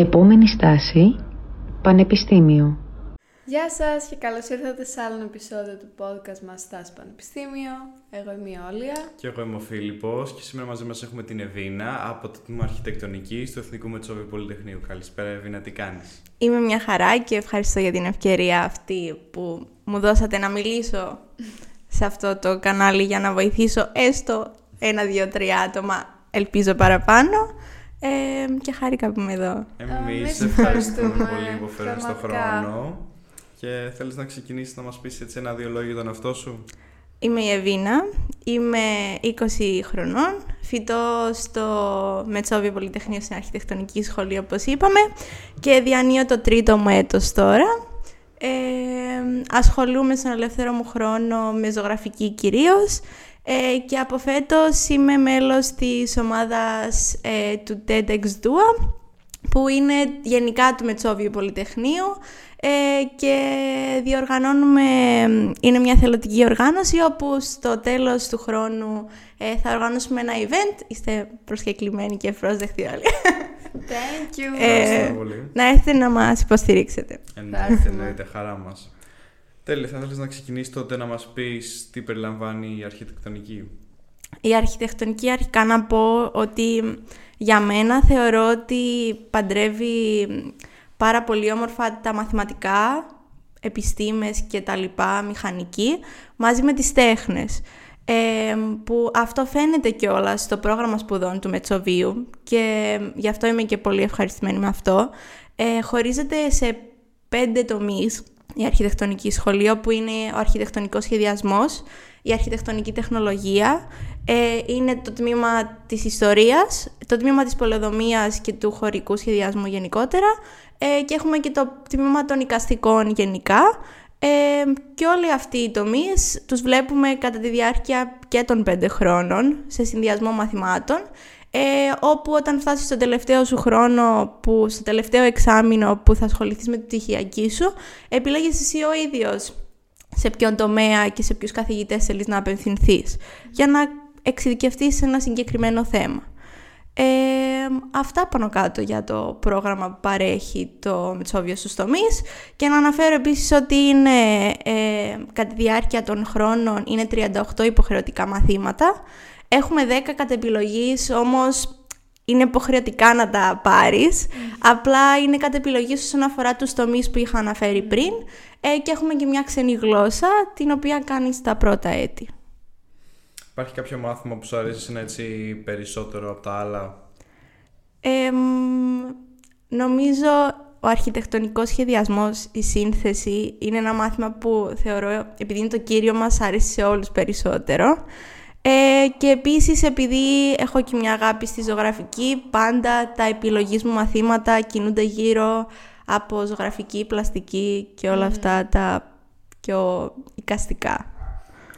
Επόμενη στάση, Πανεπιστήμιο. Γεια σας και καλώς ήρθατε σε άλλο επεισόδιο του podcast μας Στάση Πανεπιστήμιο. Εγώ είμαι η Όλια. Και εγώ είμαι ο Φίλιππος και σήμερα μαζί μας έχουμε την Εβίνα από το Τμήμα Αρχιτεκτονική του Εθνικού Μετσόβιου Πολυτεχνείου. Καλησπέρα Εβίνα, τι κάνεις; Είμαι μια χαρά και ευχαριστώ για την ευκαιρία αυτή που μου δώσατε να μιλήσω σε αυτό το κανάλι για να βοηθήσω έστω ένα, δύο, τρία άτομα, ελπίζω παραπάνω. Ε, και χάρηκα που είμαι εδώ. Εμείς ευχαριστούμε πολύ που φέρνεις τον χρόνο. Και θέλεις να ξεκινήσεις να μας πεις έτσι ένα-δύο λόγια για τον εαυτό σου; Είμαι η Εβίνα, είμαι 20 χρονών, φοιτώ στο Μετσόβιο Πολυτεχνείο στην Αρχιτεκτονική Σχολή όπως είπαμε και διανύω το τρίτο μου έτος τώρα. Ε, ασχολούμαι στον ελεύθερο μου χρόνο με ζωγραφική κυρίως ε, και από φέτος είμαι μέλος της ομάδας ε, του TEDx Dua που είναι γενικά του Μετσόβιου Πολυτεχνείου ε, και διοργανώνουμε, είναι μια θελοντική οργάνωση όπου στο τέλος του χρόνου ε, θα οργανώσουμε ένα event. Είστε προσκεκλημένοι και ευπρόσδεκτοι όλοι. Thank you. Ε, να έρθετε να μας υποστηρίξετε. Εννοείται, εννοείται, χαρά μας. Τέλει, θα ήθελες να ξεκινήσεις τότε να μας πεις τι περιλαμβάνει η αρχιτεκτονική. Η αρχιτεκτονική αρχικά να πω ότι για μένα θεωρώ ότι παντρεύει πάρα πολύ όμορφα τα μαθηματικά, επιστήμες και τα λοιπά, μηχανική, μαζί με τις τέχνες. Ε, που αυτό φαίνεται κιόλας στο πρόγραμμα σπουδών του Μετσοβίου και γι' αυτό είμαι και πολύ ευχαριστημένη με αυτό. Ε, χωρίζεται σε πέντε τομείς η αρχιτεκτονική σχολείο που είναι ο αρχιτεκτονικός σχεδιασμός, η αρχιτεκτονική τεχνολογία, ε, είναι το τμήμα της ιστορίας, το τμήμα της πολεοδομίας και του χωρικού σχεδιασμού γενικότερα ε, και έχουμε και το τμήμα των οικαστικών γενικά. Ε, και όλοι αυτοί οι τομείς τους βλέπουμε κατά τη διάρκεια και των πέντε χρόνων σε συνδυασμό μαθημάτων ε, όπου όταν φτάσεις στο τελευταίο σου χρόνο, που, στο τελευταίο εξάμεινο που θα ασχοληθείς με τη πτυχιακή σου, επιλέγεις εσύ ο ίδιος σε ποιον τομέα και σε ποιους καθηγητές θέλεις να απευθυνθείς, για να εξειδικευτείς σε ένα συγκεκριμένο θέμα. Ε, αυτά πάνω κάτω για το πρόγραμμα που παρέχει το Μετσόβιο στους τομείς και να αναφέρω επίσης ότι είναι, ε, κατά τη διάρκεια των χρόνων είναι 38 υποχρεωτικά μαθήματα Έχουμε 10 κατ' επιλογής, όμως είναι υποχρεωτικά να τα πάρεις. Απλά είναι κατ' επιλογή όσον αφορά τους τομείς που είχα αναφέρει πριν. Ε, και έχουμε και μια ξένη γλώσσα, την οποία κάνεις τα πρώτα έτη. Υπάρχει κάποιο μάθημα που σου αρέσει να έτσι περισσότερο από τα άλλα; νομίζω ο αρχιτεκτονικός σχεδιασμός, η σύνθεση, είναι ένα μάθημα που θεωρώ, επειδή είναι το κύριο μας, αρέσει σε όλους περισσότερο. Ε, και επίσης επειδή έχω και μια αγάπη στη ζωγραφική, πάντα τα επιλογής μου μαθήματα κινούνται γύρω από ζωγραφική, πλαστική και όλα αυτά τα πιο οικαστικά.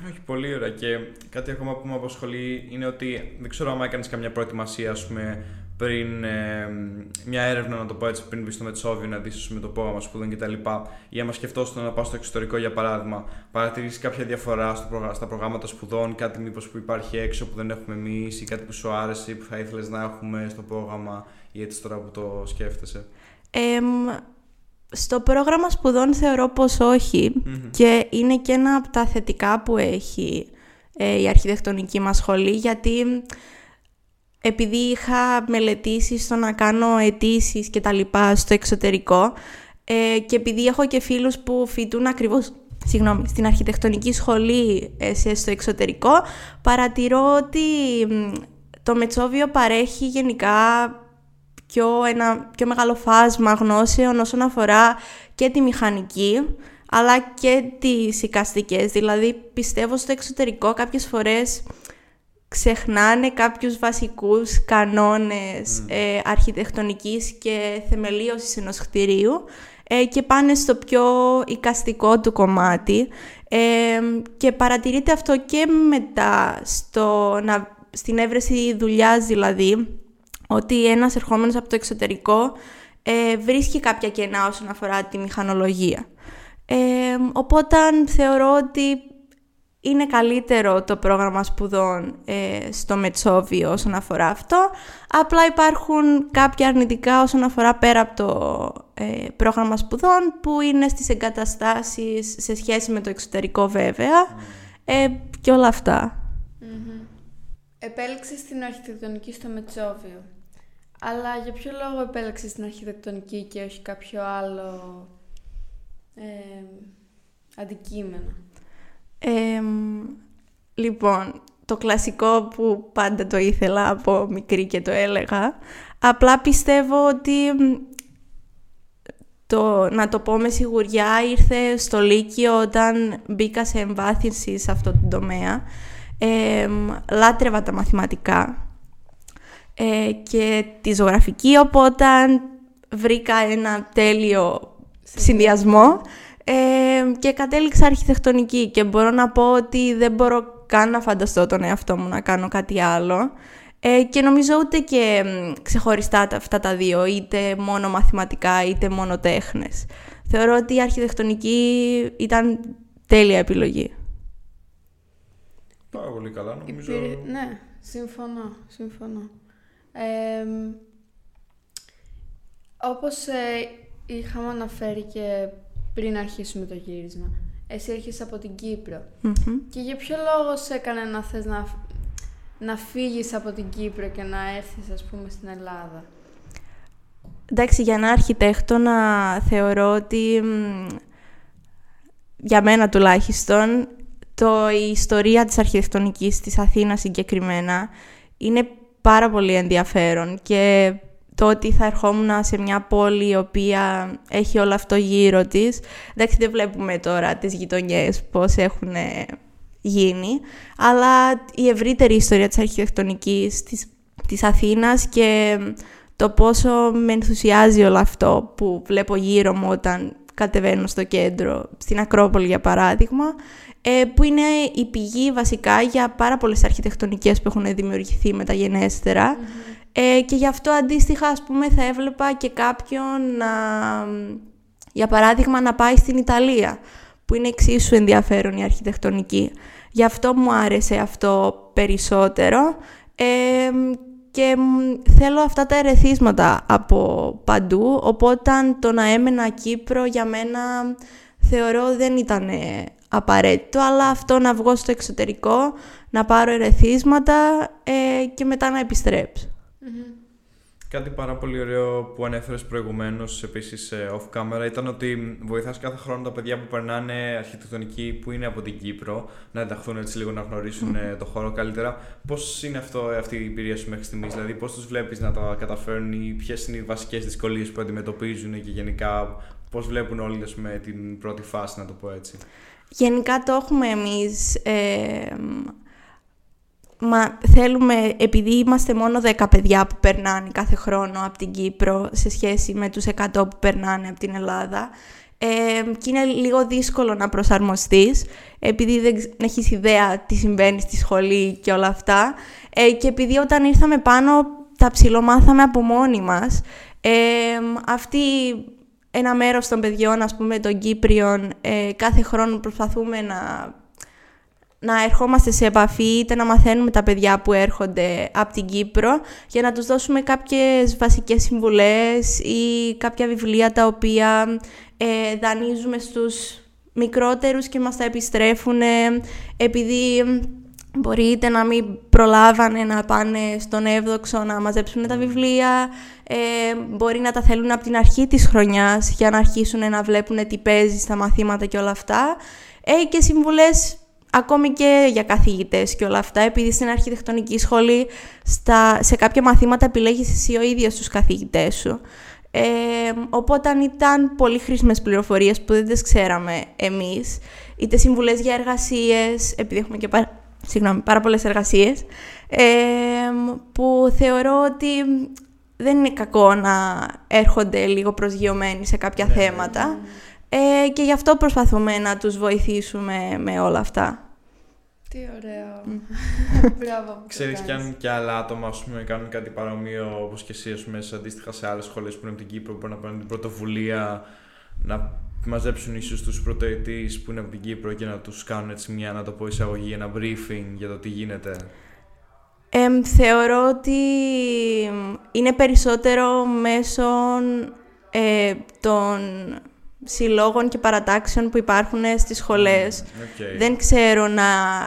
Όχι, πολύ ωραία. Και κάτι ακόμα που με απασχολεί είναι ότι δεν ξέρω αν έκανες καμιά προετοιμασία, ας πούμε, πριν ε, μια έρευνα, να το πω έτσι, πριν μπει στο Μετσόβιο να δεις με το πρόγραμμα σπουδών κτλ. Ή άμα σκεφτόσουν να πάω στο εξωτερικό για παράδειγμα, παρατηρήσεις κάποια διαφορά στο στα προγράμματα σπουδών, κάτι μήπως που υπάρχει έξω που δεν έχουμε εμείς ή κάτι που σου άρεσε ή που θα ήθελες να έχουμε στο πρόγραμμα ή έτσι τώρα που το σκέφτεσαι; Ε, στο πρόγραμμα σπουδών θεωρώ πως και είναι και ένα από τα θετικά που έχει ε, η αρχιτεκτονική μας σχολή γιατί επειδή είχα μελετήσει στο να κάνω αιτήσεις και τα λοιπά στο εξωτερικό ε, και επειδή έχω και φίλους που φοιτούν ακριβώς συγγνώμη, στην αρχιτεκτονική σχολή ε, στο εξωτερικό, παρατηρώ ότι το Μετσόβιο παρέχει γενικά πιο, ένα πιο μεγάλο φάσμα γνώσεων όσον αφορά και τη μηχανική, αλλά και τις οικαστικές. Δηλαδή, πιστεύω στο εξωτερικό κάποιες φορές ξεχνάνε κάποιους βασικούς κανόνες ε, αρχιτεκτονικής και θεμελίωσης ενός κτηρίου ε, και πάνε στο πιο οικαστικό του κομμάτι ε, και παρατηρείται αυτό και μετά στο, να, στην έβρεση δουλειάς δηλαδή ότι ένας ερχόμενος από το εξωτερικό ε, βρίσκει κάποια κενά όσον αφορά τη μηχανολογία. οπότε θεωρώ ότι είναι καλύτερο το πρόγραμμα σπουδών ε, στο Μετσόβιο όσον αφορά αυτό. Απλά υπάρχουν κάποια αρνητικά όσον αφορά πέρα από το ε, πρόγραμμα σπουδών που είναι στις εγκαταστάσεις σε σχέση με το εξωτερικό βέβαια ε, και όλα αυτά. Mm-hmm. Επέλεξες την αρχιτεκτονική στο Μετσόβιο. Αλλά για ποιο λόγο επέλεξες την αρχιτεκτονική και όχι κάποιο άλλο ε, αντικείμενο. λοιπόν, το κλασικό που πάντα το ήθελα από μικρή και το έλεγα. Απλά πιστεύω ότι το, να το πω με σιγουριά ήρθε στο Λύκειο όταν μπήκα σε εμβάθυνση σε αυτό το τομέα. Ε, λάτρευα τα μαθηματικά ε, και τη ζωγραφική, οπότε βρήκα ένα τέλειο συνδυασμό ε, και κατέληξα αρχιτεκτονική και μπορώ να πω ότι δεν μπορώ καν να φανταστώ τον εαυτό μου να κάνω κάτι άλλο ε, και νομίζω ούτε και ξεχωριστά αυτά τα δύο, είτε μόνο μαθηματικά είτε μόνο τέχνες. Θεωρώ ότι η αρχιτεκτονική ήταν τέλεια επιλογή. Πάρα πολύ καλά, νομίζω. Ναι, συμφωνώ, συμφωνώ. Ε, όπως ε, είχαμε αναφέρει και πριν αρχίσουμε το γύρισμα, εσύ έρχεσαι από την κυπρο Και για ποιο λόγο σε έκανε να θες να, να φύγεις από την Κύπρο και να έρθεις, ας πούμε, στην Ελλάδα; Εντάξει, για ένα αρχιτέκτονα θεωρώ ότι, για μένα τουλάχιστον, το, η ιστορία της αρχιτεκτονικής της Αθήνας συγκεκριμένα είναι πάρα πολύ ενδιαφέρον και το ότι θα ερχόμουν σε μια πόλη η οποία έχει όλο αυτό γύρω της. Εντάξει, δεν βλέπουμε τώρα τις γειτονιές πώς έχουν γίνει, αλλά η ευρύτερη ιστορία της αρχιτεκτονικής της, της Αθήνας και το πόσο με ενθουσιάζει όλο αυτό που βλέπω γύρω μου όταν κατεβαίνω στο κέντρο, στην Ακρόπολη για παράδειγμα, ε, που είναι η πηγή βασικά για πάρα πολλές αρχιτεκτονικές που έχουν δημιουργηθεί μεταγενέστερα. Ε, και γι' αυτό αντίστοιχα ας πούμε θα έβλεπα και κάποιον να, για παράδειγμα να πάει στην Ιταλία που είναι εξίσου ενδιαφέρον η αρχιτεκτονική. Γι' αυτό μου άρεσε αυτό περισσότερο. Ε, και θέλω αυτά τα ερεθίσματα από παντού, οπότε το να έμενα Κύπρο για μένα θεωρώ δεν ήταν απαραίτητο, αλλά αυτό να βγω στο εξωτερικό, να πάρω ερεθίσματα ε, και μετά να επιστρεψω Κάτι πάρα πολύ ωραίο που ανέφερες προηγουμένως, επίσης ε, off camera, ήταν ότι βοηθάς κάθε χρόνο τα παιδιά που περνάνε αρχιτεκτονική που είναι από την Κύπρο να ενταχθούν έτσι λίγο να γνωρίσουν mm. το χώρο καλύτερα. Πώς είναι αυτό, ε, αυτή η εμπειρία σου μέχρι στιγμής, δηλαδή πώς τους βλέπεις να τα καταφέρουν ή ποιες είναι οι βασικές δυσκολίες που αντιμετωπίζουν και γενικά πώς βλέπουν όλοι με την πρώτη φάση, να το πω έτσι; Γενικά το έχουμε εμείς ε, Μα θέλουμε, επειδή είμαστε μόνο 10 παιδιά που περνάνε κάθε χρόνο από την Κύπρο σε σχέση με τους 100 που περνάνε από την Ελλάδα, ε, και είναι λίγο δύσκολο να προσαρμοστείς, επειδή δεν έχεις ιδέα τι συμβαίνει στη σχολή και όλα αυτά. Ε, και επειδή όταν ήρθαμε πάνω τα ψιλομάθαμε από μόνοι μας, ε, αυτή ένα μέρος των παιδιών, ας πούμε, των Κύπριων, ε, κάθε χρόνο προσπαθούμε να να ερχόμαστε σε επαφή είτε να μαθαίνουμε τα παιδιά που έρχονται από την Κύπρο για να τους δώσουμε κάποιες βασικές συμβουλές ή κάποια βιβλία τα οποία ε, δανείζουμε στους μικρότερους και μας τα επιστρέφουν επειδή μπορείτε να μην προλάβανε να πάνε στον Εύδοξο να μαζέψουν τα βιβλία, ε, μπορεί να τα θέλουν από την αρχή της χρονιάς για να αρχίσουν να βλέπουν τι παίζει στα μαθήματα και όλα αυτά. Ε, και συμβουλές ακόμη και για καθηγητές και όλα αυτά, επειδή στην αρχιτεκτονική σχολή στα, σε κάποια μαθήματα επιλέγεις εσύ ο ίδιος τους καθηγητές σου. Ε, οπότε ήταν πολύ χρήσιμες πληροφορίες που δεν τις ξέραμε εμείς, είτε συμβουλές για εργασίες, επειδή έχουμε και πάρα, συγγνώμη, πάρα πολλές εργασίες, ε, που θεωρώ ότι δεν είναι κακό να έρχονται λίγο προσγειωμένοι σε κάποια ναι, ναι, θέματα. Ναι, ε, και γι' αυτό προσπαθούμε να τους βοηθήσουμε με όλα αυτά. Τι ωραίο. Μπράβο. Ξέρεις κι αν και άλλα άτομα ας πούμε, κάνουν κάτι παρόμοιο όπως και εσύ ας πούμε, αντίστοιχα σε άλλες σχολές που είναι από την Κύπρο που να πάρουν την πρωτοβουλία να μαζέψουν ίσως τους πρωτοετής που είναι από την Κύπρο και να τους κάνουν έτσι μια, να το πω εισαγωγή, ένα briefing για το τι γίνεται. Ε, θεωρώ ότι είναι περισσότερο μέσω ε, των συλλόγων και παρατάξεων που υπάρχουν στις σχολές. Okay. Δεν ξέρω να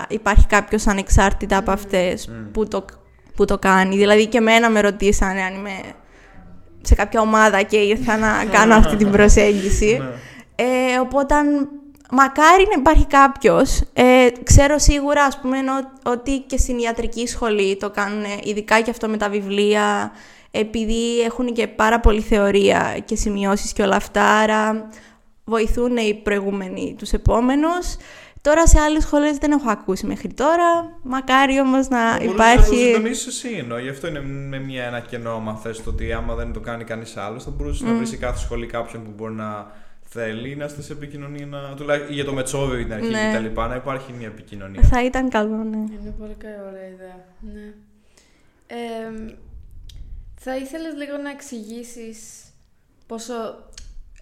υπάρχει κάποιος ανεξάρτητα από αυτές που, το, που το κάνει. Δηλαδή και εμένα με ρωτήσανε αν είμαι σε κάποια ομάδα και ήρθα να κάνω αυτή την προσέγγιση. Ναι. Ε, οπότε, μακάρι να υπάρχει κάποιος. Ε, ξέρω σίγουρα, ας πούμε, ότι- ότι και στην ιατρική σχολή το κάνουν, ειδικά και αυτό με τα βιβλία, επειδή έχουν και πάρα πολλή θεωρία και σημειώσεις και όλα αυτά, άρα βοηθούν οι προηγούμενοι τους επόμενους. Τώρα σε άλλες σχολές δεν έχω ακούσει μέχρι τώρα, μακάρι όμως να Μπορείς να το υπάρχει... συντονίσεις εσύ εννοώ. Γι' αυτό είναι με μια, ένα κενό, άμα θες το ότι άμα δεν το κάνει κανείς άλλος, θα μπορούσες να βρεις σε κάθε σχολή κάποιον που μπορεί να θέλει να είστε σε επικοινωνία, να, τουλάχιστον για το Μετσόβιο την αρχή Ναι. και τα λοιπά, να υπάρχει μια επικοινωνία. Θα ήταν καλό, ναι. Είναι πολύ καλή ωραία ιδέα. Ναι. Ε, θα ήθελες λίγο να εξηγήσεις πόσο,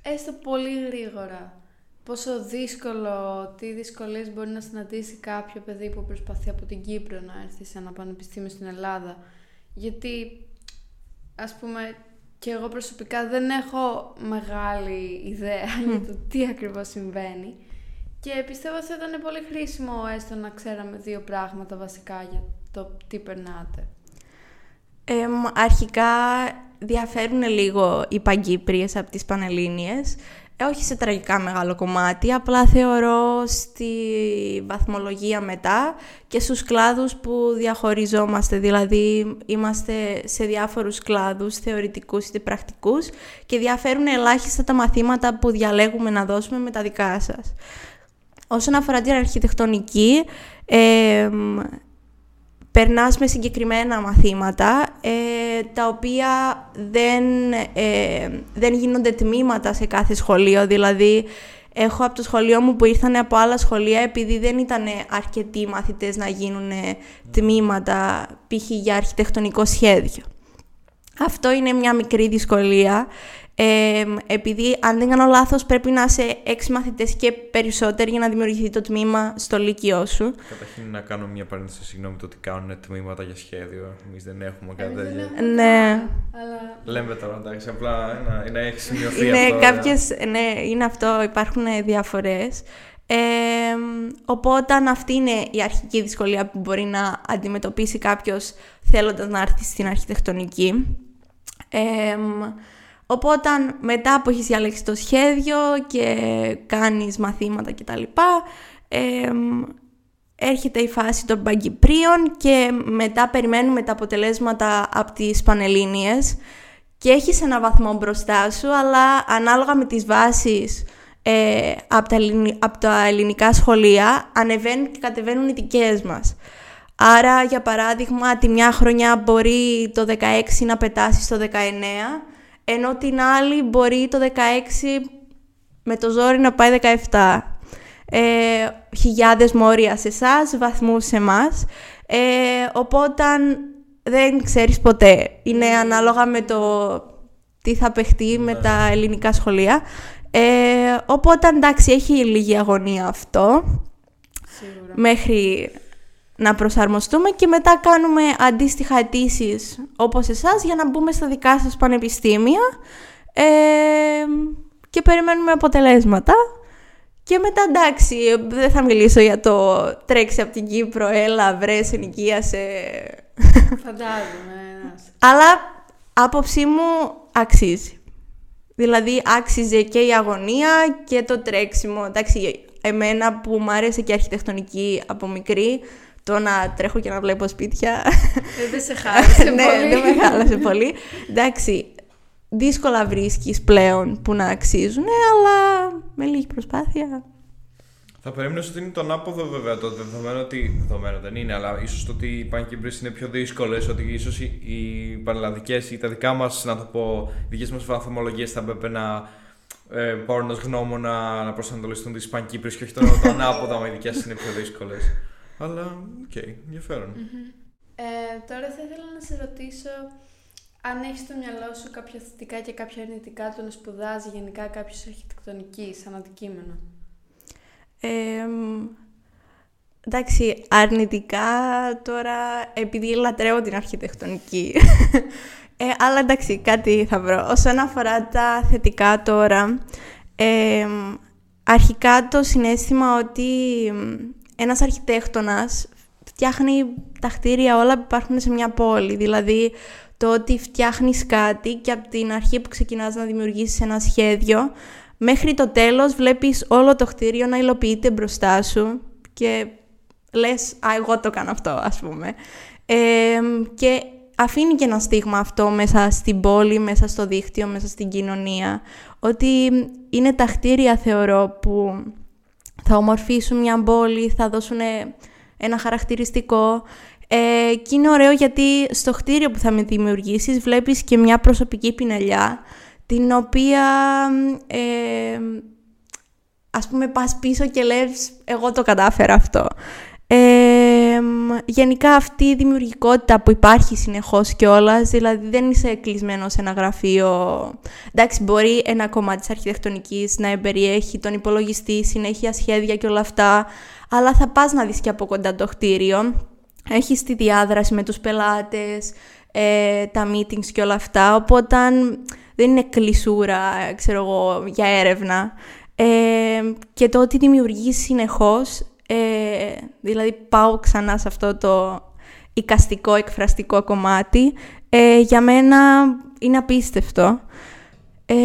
έστω πολύ γρήγορα, πόσο δύσκολο, τι δυσκολίες μπορεί να συναντήσει κάποιο παιδί που προσπαθεί από την Κύπρο να έρθει σε ένα πανεπιστήμιο στην Ελλάδα. Γιατί, ας πούμε, και εγώ προσωπικά δεν έχω μεγάλη ιδέα για το τι ακριβώς συμβαίνει. Και πιστεύω ότι θα ήταν πολύ χρήσιμο έστω να ξέραμε δύο πράγματα βασικά για το τι περνάτε. Εμ, αρχικά διαφέρουν λίγο οι Παγκύπριες από τις Πανελλήνιες. Ε, όχι σε τραγικά μεγάλο κομμάτι, απλά θεωρώ στη βαθμολογία μετά και στους κλάδους που διαχωριζόμαστε. Δηλαδή, είμαστε σε διάφορους κλάδους, θεωρητικούς είτε πρακτικούς και διαφέρουν ελάχιστα τα μαθήματα που διαλέγουμε να δώσουμε με τα δικά σας. Όσον αφορά την αρχιτεκτονική, εμ, περνάς με συγκεκριμένα μαθήματα, ε, τα οποία δεν, ε, δεν γίνονται τμήματα σε κάθε σχολείο. Δηλαδή, έχω από το σχολείο μου που ήρθαν από άλλα σχολεία, επειδή δεν ήταν αρκετοί μαθητές να γίνουν τμήματα, π.χ. για αρχιτεκτονικό σχέδιο. Αυτό είναι μια μικρή δυσκολία. Ε, επειδή αν δεν κάνω λάθος πρέπει να είσαι έξι μαθητές και περισσότεροι για να δημιουργηθεί το τμήμα στο λύκειό σου. Καταρχήν να κάνω μια παρένθεση, συγγνώμη, το ότι κάνουν τμήματα για σχέδιο. Εμείς δεν έχουμε κάτι Εμείς δεν τέτοιο. έχουμε Ναι. καν, Αλλά Λέμε τώρα, εντάξει, απλά να, να έχει σημειωθεί Είναι αυτό. κάποιες, ναι, είναι αυτό, υπάρχουν διαφορές. Ε, οπότε αυτή είναι η αρχική δυσκολία που μπορεί να αντιμετωπίσει κάποιος θέλοντας να έρθει στην αρχιτεκτονική. Ε, οπότε μετά που έχεις διαλέξει το σχέδιο και κάνεις μαθήματα κτλ. Ε, έρχεται η φάση των Παγκυπρίων και μετά περιμένουμε τα αποτελέσματα από τις Πανελλήνιες και έχεις ένα βαθμό μπροστά σου, αλλά ανάλογα με τις βάσεις ε, από, τα ελληνι- από τα ελληνικά σχολεία ανεβαίνουν και κατεβαίνουν οι δικές μας. Άρα, για παράδειγμα, τη μια χρονιά μπορεί το 16 να πετάσεις στο 19, ενώ την άλλη μπορεί το 16 με το ζόρι να πάει 17. Ε, χιλιάδες μόρια σε εσάς, βαθμούς σε εμάς. Ε, οπότε δεν ξέρεις ποτέ. Είναι ανάλογα με το τι θα παιχτεί με τα ελληνικά σχολεία. Ε, οπότε εντάξει, έχει λίγη αγωνία αυτό σίγουρα. μέχρι να προσαρμοστούμε και μετά κάνουμε αντίστοιχα αιτήσεις όπως εσάς για να μπούμε στα δικά σας πανεπιστήμια ε, και περιμένουμε αποτελέσματα. Και μετά εντάξει, δεν θα μιλήσω για το τρέξει από την Κύπρο, έλα βρε, σε νοικίασε. Φαντάζομαι ένας. Αλλά άποψή μου αξίζει. Δηλαδή άξιζε και η αγωνία και το τρέξιμο. Εντάξει, εμένα που μου άρεσε και η αρχιτεκτονική από μικρή, το να τρέχω και να βλέπω σπίτια. Ε, δεν σε χάλασε ναι, πολύ. δεν με χάλασε πολύ. Εντάξει, δύσκολα βρίσκεις πλέον που να αξίζουν, αλλά με λίγη προσπάθεια. Θα περίμενε ότι είναι το ανάποδο βέβαια το δεδομένο ότι. Δεδομένο δεν είναι, αλλά ίσως το ότι οι παγκύπριες είναι πιο δύσκολες, ότι ίσως οι, οι πανελλαδικές ή τα δικά μας, να το πω, οι δικές μας βαθμολογίες θα έπρεπε να ε, πάρουν ως γνώμονα να προσανατολιστούν τις παγκύπριες και όχι το, το ανάποδο, άμα οι δικές είναι πιο δύσκολες. Αλλά, οκ, okay, ενδιαφέρον. Ε, τώρα θα ήθελα να σε ρωτήσω αν έχεις στο μυαλό σου κάποια θετικά και κάποια αρνητικά του να σπουδάζει γενικά κάποιος αρχιτεκτονικής σαν αντικείμενο. Ε, εντάξει, αρνητικά τώρα επειδή λατρεύω την αρχιτεκτονική. ε, αλλά εντάξει, κάτι θα βρω. Όσον αφορά τα θετικά τώρα, ε, αρχικά το συνέστημα ότι ένας αρχιτέκτονας φτιάχνει τα κτίρια όλα που υπάρχουν σε μια πόλη. Δηλαδή, το ότι φτιάχνεις κάτι και από την αρχή που ξεκινάς να δημιουργήσεις ένα σχέδιο, μέχρι το τέλος βλέπεις όλο το κτίριο να υλοποιείται μπροστά σου και λες «Α, εγώ το κάνω αυτό», ας πούμε. και αφήνει και ένα στίγμα αυτό μέσα στην πόλη, μέσα στο δίκτυο, μέσα στην κοινωνία. Ότι είναι τα κτίρια, θεωρώ, που θα ομορφήσουν μια πόλη, θα δώσουν ένα χαρακτηριστικό. Ε, και είναι ωραίο γιατί στο κτίριο που θα με δημιουργήσεις βλέπεις και μια προσωπική πινελιά, την οποία ε, ας πούμε πας πίσω και λες εγώ το κατάφερα αυτό. Ε, γενικά αυτή η δημιουργικότητα που υπάρχει συνεχώς κιόλας, δηλαδή δεν είσαι κλεισμένος σε ένα γραφείο. Εντάξει, μπορεί ένα κομμάτι της αρχιτεκτονικής να εμπεριέχει τον υπολογιστή, συνέχεια σχέδια και όλα αυτά, αλλά θα πας να δεις και από κοντά το κτίριο. Έχεις τη διάδραση με τους πελάτες, ε, τα meetings και όλα αυτά, οπότε δεν είναι κλεισούρα, ξέρω εγώ, για έρευνα. Ε, και το ότι δημιουργείς συνεχώς ε, δηλαδή πάω ξανά σε αυτό το οικαστικό, εκφραστικό κομμάτι. Ε, για μένα είναι απίστευτο. Ε,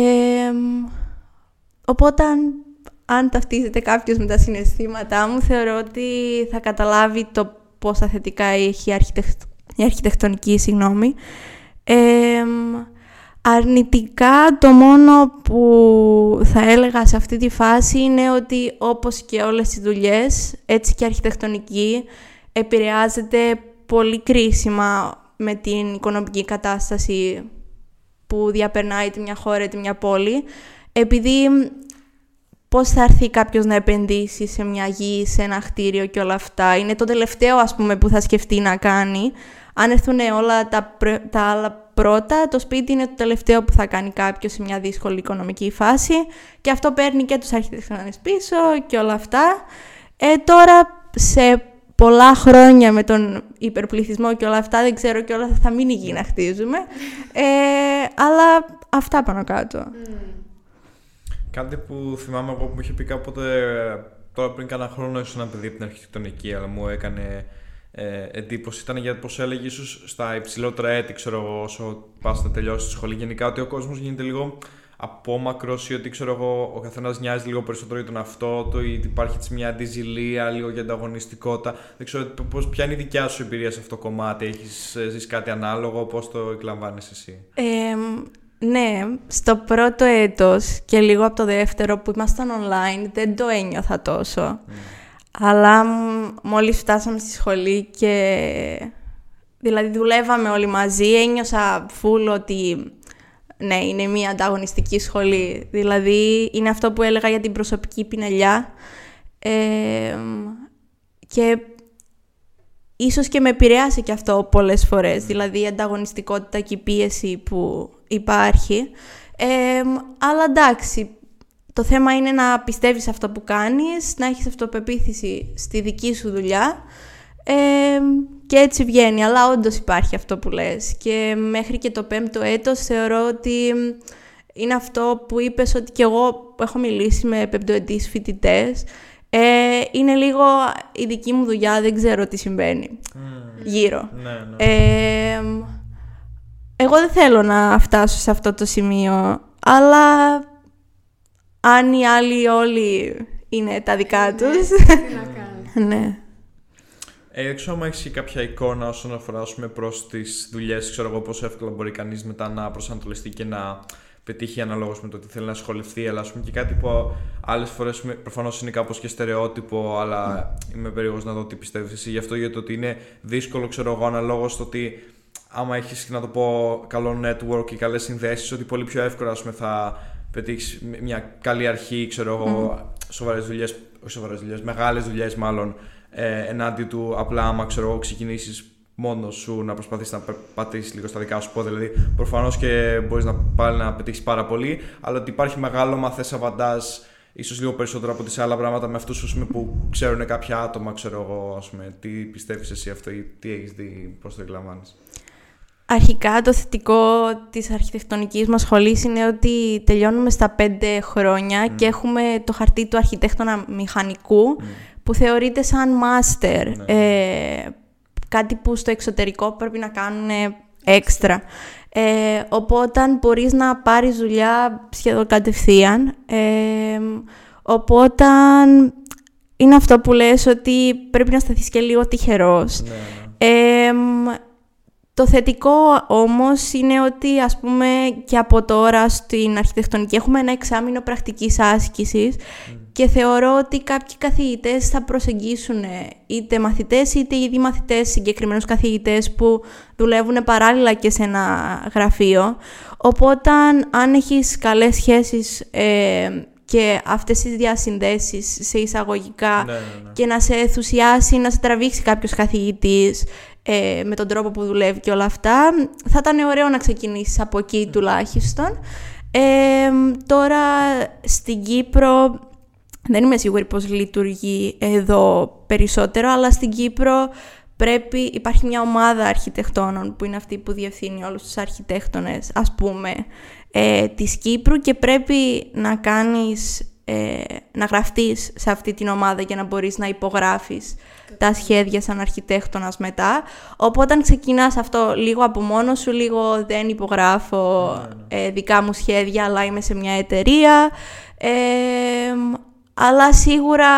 οπότε αν ταυτίζεται κάποιος με τα συναισθήματά μου, θεωρώ ότι θα καταλάβει το πόσα θετικά έχει η, αρχιτεκτονική, συγγνώμη. Αρνητικά το μόνο που θα έλεγα σε αυτή τη φάση είναι ότι όπως και όλες οι δουλειές, έτσι και η αρχιτεκτονική επηρεάζεται πολύ κρίσιμα με την οικονομική κατάσταση που διαπερνάει τη μια χώρα τη μια πόλη, επειδή πώς θα έρθει κάποιος να επενδύσει σε μια γη, σε ένα κτίριο και όλα αυτά. Είναι το τελευταίο, ας πούμε, που θα σκεφτεί να κάνει. Αν έρθουν όλα τα, τα άλλα πρώτα, το σπίτι είναι το τελευταίο που θα κάνει κάποιος σε μια δύσκολη οικονομική φάση και αυτό παίρνει και τους αρχιτεκτονές πίσω και όλα αυτά. Ε, τώρα, σε πολλά χρόνια με τον υπερπληθυσμό και όλα αυτά, δεν ξέρω και όλα θα μείνει γη να χτίζουμε. Ε, αλλά αυτά πάνω κάτω. Κάτι που θυμάμαι εγώ που μου είχε πει κάποτε, τώρα πριν κάνα χρόνο ήσουν ένα παιδί από την αρχιτεκτονική, αλλά μου έκανε ε, εντύπωση ήταν για πώ έλεγε ίσως στα υψηλότερα έτη, ξέρω εγώ, όσο πας να τελειώσεις τη σχολή. Γενικά ότι ο κόσμος γίνεται λίγο απόμακρος ή ότι ξέρω εγώ, ο καθένας νοιάζει λίγο περισσότερο για τον αυτό του ή ότι υπάρχει έτσι μια αντιζηλία, λίγο για ανταγωνιστικότητα. Δεν ξέρω πώς, ποια είναι η δικιά σου εμπειρία σε αυτό το κομμάτι; Έχεις ε, ζήσει κάτι ανάλογο, πώς το εκλαμβάνει εσύ; Ε, ναι, στο πρώτο έτος και λίγο από το δεύτερο που ήμασταν online δεν το ένιωθα τόσο. Mm. Αλλά μόλις φτάσαμε στη σχολή και δηλαδή δουλεύαμε όλοι μαζί, ένιωσα φουλ ότι ναι, είναι μια ανταγωνιστική σχολή. Δηλαδή είναι αυτό που έλεγα για την προσωπική πινελιά και ίσως και με επηρεάσει και αυτό πολλές φορές, δηλαδή η ανταγωνιστικότητα και η πίεση που υπάρχει. αλλά εντάξει, το θέμα είναι να πιστεύεις αυτό που κάνεις, να έχεις αυτοπεποίθηση στη δική σου δουλειά ε, και έτσι βγαίνει. Αλλά όντως υπάρχει αυτό που λες. Και μέχρι και το πέμπτο έτος θεωρώ ότι είναι αυτό που είπες ότι και εγώ έχω μιλήσει με πεμπτοετής φοιτητές. Ε, είναι λίγο η δική μου δουλειά, δεν ξέρω τι συμβαίνει γύρω. Ναι, ναι. Ε, εγώ δεν θέλω να φτάσω σε αυτό το σημείο, αλλά αν οι άλλοι όλοι είναι τα δικά ναι, τους. Τι να κάνεις. ναι. Ε, ξέρω αν έχεις κάποια εικόνα όσον αφορά προς τις δουλειές, ξέρω εγώ πόσο εύκολα μπορεί κανείς μετά να προσανατολιστεί και να πετύχει αναλόγως με το τι θέλει να ασχοληθεί. Αλλά ας πούμε και κάτι που άλλες φορές προφανώς είναι κάπως και στερεότυπο, αλλά είμαι περίεργος να δω τι πιστεύεις εσύ γι' αυτό, γιατί ότι είναι δύσκολο, ξέρω εγώ, αναλόγως στο ότι άμα έχεις, να το πω, καλό network ή καλές συνδέσεις, ότι πολύ πιο εύκολα πούμε, θα πετύχεις μια καλή αρχή, ξέρω εγώ, mm. σοβαρές δουλειές, όχι σοβαρές δουλειές, μεγάλες δουλειές μάλλον, ε, ενάντια του απλά άμα ξέρω εγώ ξεκινήσεις μόνος σου να προσπαθήσει να πατήσεις λίγο στα δικά σου πόδια. Δηλαδή, προφανώς και μπορείς να πάλι να πετύχεις πάρα πολύ, αλλά ότι υπάρχει μεγάλο μαθέ αβαντάζ, ίσως λίγο περισσότερο από τις άλλα πράγματα με αυτούς που ξέρουν κάποια άτομα, ξέρω εγώ, ας πούμε, τι πιστεύεις εσύ αυτό ή τι έχεις δει, πώς το εκλαμβάνει. Αρχικά το θετικό της αρχιτεκτονικής μας σχολής είναι ότι τελειώνουμε στα πέντε χρόνια και έχουμε το χαρτί του αρχιτέκτονα μηχανικού που θεωρείται σαν μάστερ. Ναι. Ε, κάτι που στο εξωτερικό πρέπει να κάνουν έξτρα. Ε, οπότε μπορείς να πάρεις δουλειά σχεδόν κατευθείαν. Ε, οπότε είναι αυτό που λες ότι πρέπει να σταθείς και λίγο τυχερός. Ναι, ναι. Το θετικό όμως είναι ότι ας πούμε και από τώρα στην αρχιτεκτονική έχουμε ένα εξάμεινο πρακτικής άσκησης και θεωρώ ότι κάποιοι καθηγητές θα προσεγγίσουν είτε μαθητές είτε ήδη μαθητές συγκεκριμένους καθηγητές που δουλεύουν παράλληλα και σε ένα γραφείο. Οπότε αν έχεις καλές σχέσεις ε, και αυτές τις διασυνδέσεις σε εισαγωγικά ναι, ναι, ναι. και να σε ενθουσιάσει, να σε τραβήξει κάποιος καθηγητής ε, με τον τρόπο που δουλεύει και όλα αυτά, θα ήταν ωραίο να ξεκινήσεις από εκεί τουλάχιστον. Ε, τώρα στην Κύπρο δεν είμαι σίγουρη πώς λειτουργεί εδώ περισσότερο, αλλά στην Κύπρο πρέπει, υπάρχει μια ομάδα αρχιτεκτόνων που είναι αυτή που διευθύνει όλους τους αρχιτέκτονες, ας πούμε, ε, της Κύπρου και πρέπει να κάνεις, ε, να γραφτείς σε αυτή την ομάδα για να μπορείς να υπογράφεις τα σχέδια σαν αρχιτέκτονας μετά. Οπότε όταν ξεκινάς αυτό λίγο από μόνο σου, λίγο δεν υπογράφω ναι, ναι. Ε, δικά μου σχέδια, αλλά είμαι σε μια εταιρεία. Ε, αλλά σίγουρα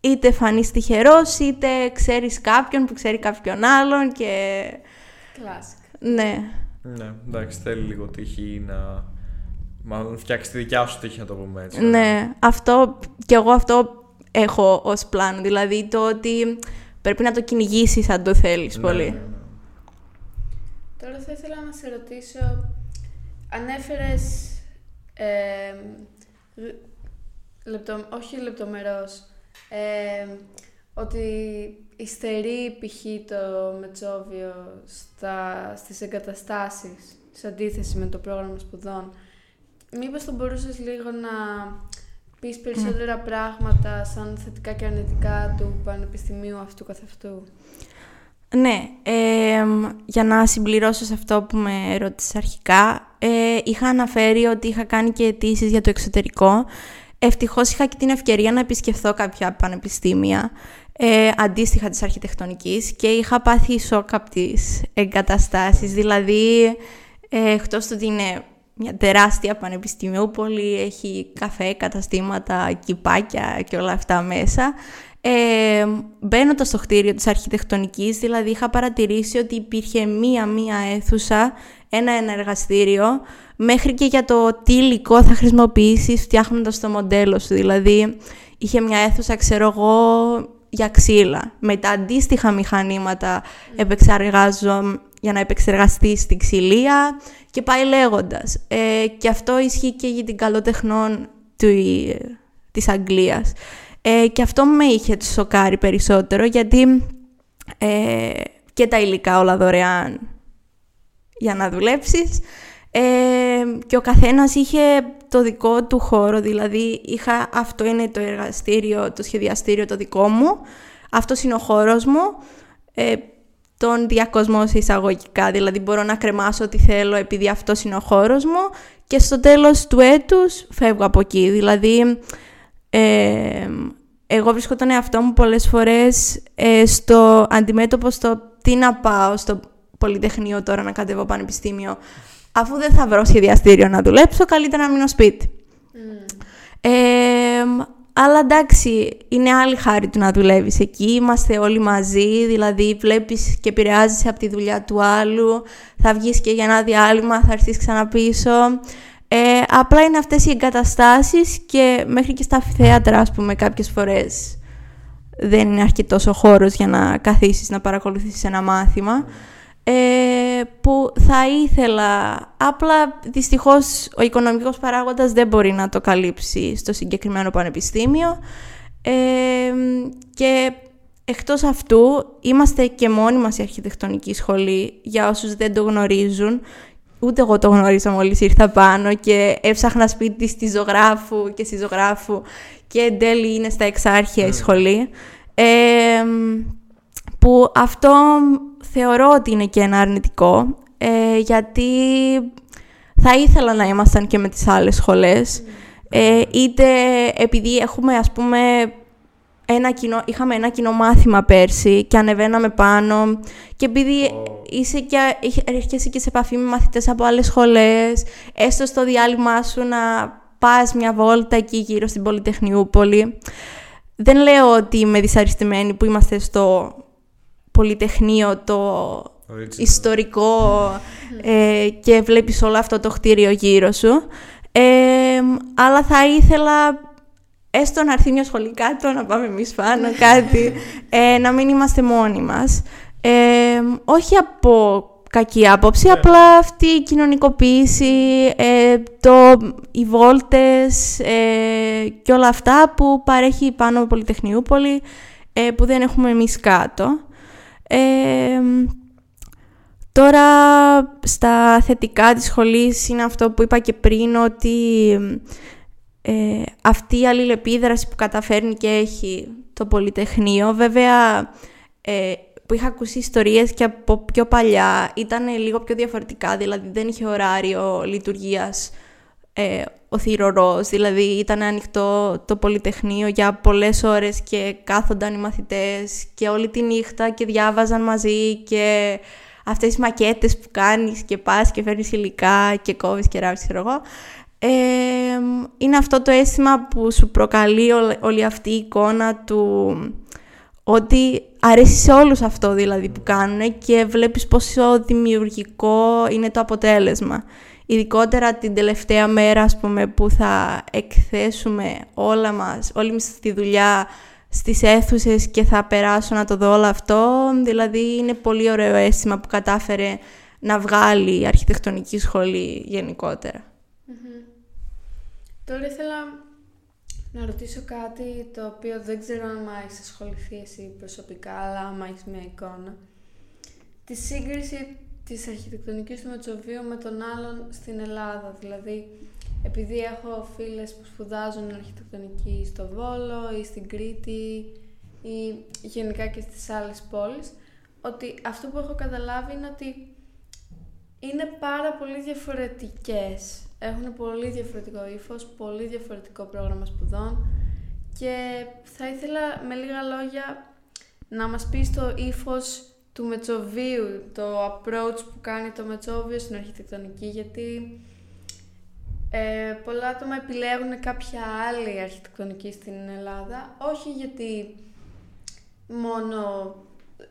είτε φανείς τυχερός, είτε ξέρεις κάποιον που ξέρει κάποιον άλλον και... Κλάσικ. Ναι. Ναι, εντάξει, θέλει λίγο τύχη να... Μάλλον φτιάξει τη δικιά σου τύχη, να το πούμε έτσι. Ναι, αυτό και εγώ αυτό έχω ως πλάνο. Δηλαδή το ότι πρέπει να το κυνηγήσεις αν το θέλεις ναι, πολύ. Ναι, ναι. Τώρα θα ήθελα να σε ρωτήσω, ανέφερες ε, λεπτο, όχι λεπτομερώς, ε, ότι υστερεί π.χ. το Μετσόβιο στα, στις εγκαταστάσεις σε αντίθεση με το πρόγραμμα σπουδών. Μήπως θα μπορούσες λίγο να πεις περισσότερα πράγματα σαν θετικά και αρνητικά του πανεπιστημίου αυτού καθ' αυτού; Ναι, ε, για να συμπληρώσω σε αυτό που με ρώτησες αρχικά, ε, είχα αναφέρει ότι είχα κάνει και αιτήσεις για το εξωτερικό Ευτυχώς είχα και την ευκαιρία να επισκεφθώ κάποια πανεπιστήμια ε, αντίστοιχα της αρχιτεκτονικής και είχα πάθει σοκ από τις εγκαταστάσεις. Δηλαδή, ε, εκτός του ότι είναι μια τεράστια πανεπιστημιούπολη, έχει καφέ, καταστήματα, κυπάκια και όλα αυτά μέσα. Ε, μπαίνοντας στο κτίριο της αρχιτεκτονικής, δηλαδή είχα παρατηρήσει ότι υπήρχε μία-μία αίθουσα, ένα ενεργαστήριο, μέχρι και για το τι υλικό θα χρησιμοποιήσεις φτιάχνοντας το μοντέλο σου. Δηλαδή, είχε μια αίθουσα, ξέρω εγώ, για ξύλα. Με τα αντίστοιχα μηχανήματα επεξεργάζω για να επεξεργαστεί την ξυλία και πάει λέγοντας. Ε, και αυτό ισχύει και για την καλοτεχνών του, της Αγγλίας. Ε, και αυτό με είχε σοκάρει περισσότερο γιατί ε, και τα υλικά όλα δωρεάν για να δουλέψεις ε, και ο καθένας είχε το δικό του χώρο, δηλαδή είχα, αυτό είναι το εργαστήριο, το σχεδιαστήριο το δικό μου, αυτός είναι ο χώρος μου, ε, τον διακοσμό σε εισαγωγικά, δηλαδή μπορώ να κρεμάσω ό,τι θέλω επειδή αυτός είναι ο χώρος μου και στο τέλος του έτους φεύγω από εκεί, δηλαδή ε, εγώ βρίσκω τον εαυτό μου πολλές φορές ε, στο αντιμέτωπο στο τι να πάω στο Πολυτεχνείο τώρα να κατεβώ πανεπιστήμιο. Αφού δεν θα βρω σχεδιαστήριο να δουλέψω, καλύτερα να μείνω σπίτι. Ε, αλλά εντάξει, είναι άλλη χάρη του να δουλεύεις εκεί, είμαστε όλοι μαζί, δηλαδή βλέπεις και επηρεάζεσαι από τη δουλειά του άλλου, θα βγεις και για ένα διάλειμμα, θα έρθεις ξανά πίσω. Ε, απλά είναι αυτές οι εγκαταστάσεις και μέχρι και στα θέατρα, ας πούμε, κάποιες φορές δεν είναι αρκετός ο χώρος για να καθίσεις να παρακολουθήσεις ένα μάθημα. Ε, που θα ήθελα, απλά δυστυχώς ο οικονομικός παράγοντας δεν μπορεί να το καλύψει στο συγκεκριμένο πανεπιστήμιο ε, και εκτός αυτού, είμαστε και μόνοι μας η αρχιτεκτονική σχολή, για όσους δεν το γνωρίζουν. Ούτε εγώ το γνώρισα μόλις ήρθα πάνω και έψαχνα σπίτι στη ζωγράφου και στη ζωγράφου και εν τέλει είναι στα εξάρχεια η σχολή. Ε, που αυτό θεωρώ ότι είναι και ένα αρνητικό, ε, γιατί θα ήθελα να ήμασταν και με τις άλλες σχολές, ε, είτε επειδή έχουμε ας πούμε ένα κοινό, είχαμε ένα κοινό μάθημα πέρσι και ανεβαίναμε πάνω και επειδή είσαι και, έρχεσαι και σε επαφή με μαθητές από άλλες σχολές, έστω στο διάλειμμα σου να πας μια βόλτα εκεί γύρω στην Πολυτεχνιούπολη. Δεν λέω ότι είμαι δυσαρεστημένη που είμαστε στο Πολυτεχνείο το ιστορικό ε, και βλέπεις όλο αυτό το κτίριο γύρω σου. Ε, αλλά θα ήθελα έστω να έρθει μια σχολή κάτω, να πάμε εμείς πάνω κάτι, ε, να μην είμαστε μόνοι μας. Ε, όχι από κακή άποψη, ναι. απλά αυτή η κοινωνικοποίηση, ε, το, οι βόλτες ε, και όλα αυτά που παρέχει πάνω από Πολυτεχνιούπολη, ε, που δεν έχουμε εμείς κάτω. Τώρα, στα θετικά της σχολής είναι αυτό που είπα και πριν, ότι ε, αυτή η αλληλεπίδραση που καταφέρνει και έχει το Πολυτεχνείο. Βέβαια, ε, που είχα ακούσει ιστορίες και από πιο παλιά ήταν λίγο πιο διαφορετικά, δηλαδή δεν είχε ωράριο λειτουργίας ε, ο θηρορός, δηλαδή ήταν ανοιχτό το Πολυτεχνείο για πολλές ώρες και κάθονταν οι μαθητές και όλη τη νύχτα και διάβαζαν μαζί και αυτές οι μακέτες που κάνεις και πας και φέρνεις υλικά και κόβεις και ράβεις, ξέρω εγώ είναι αυτό το αίσθημα που σου προκαλεί όλη αυτή η εικόνα του ότι αρέσει σε όλους αυτό δηλαδή που κάνουν και βλέπεις πόσο δημιουργικό είναι το αποτέλεσμα. Ειδικότερα την τελευταία μέρα ας πούμε, που θα εκθέσουμε όλα μας, όλη μας τη δουλειά στις αίθουσες και θα περάσω να το δω όλο αυτό. Δηλαδή είναι πολύ ωραίο αίσθημα που κατάφερε να βγάλει η αρχιτεκτονική σχολή γενικότερα. Τώρα ήθελα να ρωτήσω κάτι το οποίο δεν ξέρω αν έχεις ασχοληθεί εσύ προσωπικά, αλλά άμα έχεις μια εικόνα. Τη σύγκριση της αρχιτεκτονικής του Μετσοβίου με τον άλλον στην Ελλάδα. Δηλαδή, επειδή έχω φίλες που σπουδάζουν αρχιτεκτονική στο Βόλο ή στην Κρήτη ή γενικά και στις άλλες πόλεις, ότι αυτό που έχω καταλάβει είναι ότι είναι πάρα πολύ διαφορετικές έχουν πολύ διαφορετικό ύφος, πολύ διαφορετικό πρόγραμμα σπουδών και θα ήθελα με λίγα λόγια να μας πεις το ύφος του Μετσοβίου, το approach που κάνει το Μετσόβιο στην αρχιτεκτονική, γιατί ε, πολλά άτομα επιλέγουν κάποια άλλη αρχιτεκτονική στην Ελλάδα, όχι γιατί μόνο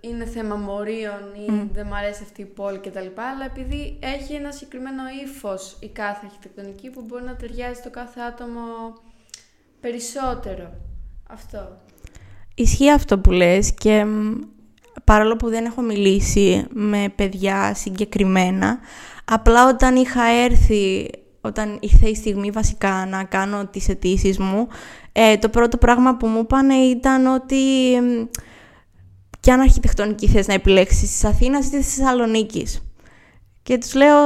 είναι θέμα μορίων ή δεν μου αρέσει αυτή η πόλη κτλ. Αλλά επειδή έχει ένα συγκεκριμένο ύφος η κάθε αρχιτεκτονική που μπορεί να ταιριάζει το κάθε άτομο περισσότερο. Αυτό. Ισχύει αυτό που λες και παρόλο που δεν έχω μιλήσει με παιδιά συγκεκριμένα, απλά όταν είχα έρθει, όταν ήρθε η στιγμή βασικά να κάνω τις αιτήσεις μου, ε, το πρώτο πράγμα που μου είπαν ήταν ότι και αν αρχιτεκτονική θες να επιλέξεις της Αθήνας ή της Θεσσαλονίκης. Και τους λέω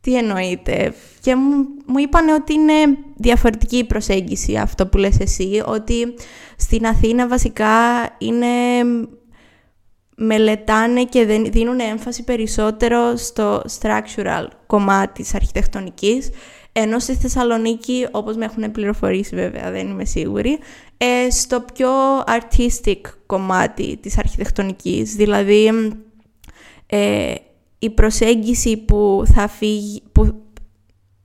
τι εννοείται. Και μου, μου είπαν ότι είναι διαφορετική η προσέγγιση αυτό που λες εσύ, ότι στην Αθήνα βασικά είναι μελετάνε και δίνουν έμφαση περισσότερο στο structural κομμάτι της αρχιτεκτονικής, ενώ στη Θεσσαλονίκη, όπως με έχουν πληροφορήσει βέβαια, δεν είμαι σίγουρη, ε, στο πιο artistic κομμάτι της αρχιτεκτονικής. Δηλαδή, ε, η προσέγγιση που θα, φύγει, που,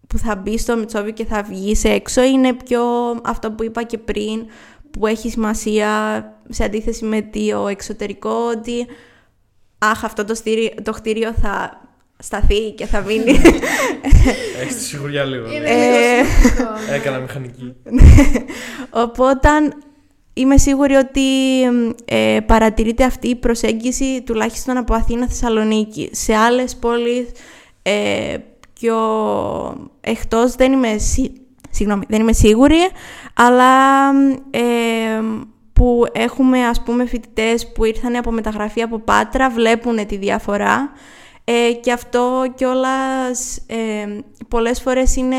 που θα μπει στο Μητσόβιο και θα βγει σε έξω είναι πιο αυτό που είπα και πριν, που έχει σημασία σε αντίθεση με το εξωτερικό, ότι αχ, αυτό το, το κτίριο θα σταθεί και θα μείνει. Έχεις τη σιγουριά λίγο. Είναι ε, Έκανα μηχανική. Οπότε είμαι σίγουρη ότι ε, παρατηρείται αυτή η προσέγγιση τουλάχιστον από Αθήνα Θεσσαλονίκη. Σε άλλες πόλεις ε, πιο εκτός δεν είμαι, σίγουρη, αλλά που έχουμε ας πούμε φοιτητές που ήρθαν από μεταγραφή από Πάτρα, βλέπουν τη διαφορά ε, και αυτό κιόλας ε, πολλές φορές είναι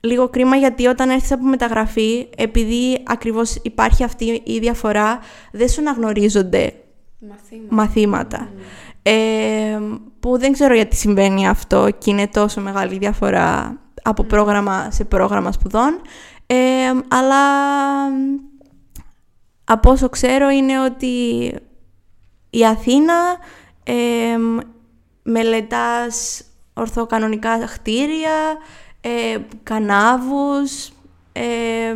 λίγο κρίμα γιατί όταν έρθεις από μεταγραφή, επειδή ακριβώς υπάρχει αυτή η διαφορά, δεν σου αναγνωρίζονται Μαθήματα. μαθήματα. Ε, που δεν ξέρω γιατί συμβαίνει αυτό και είναι τόσο μεγάλη διαφορά από πρόγραμμα σε πρόγραμμα σπουδών. Ε, αλλά από όσο ξέρω είναι ότι η Αθήνα ε, μελετάς ορθοκανονικά χτίρια, ε, κανάβους ε,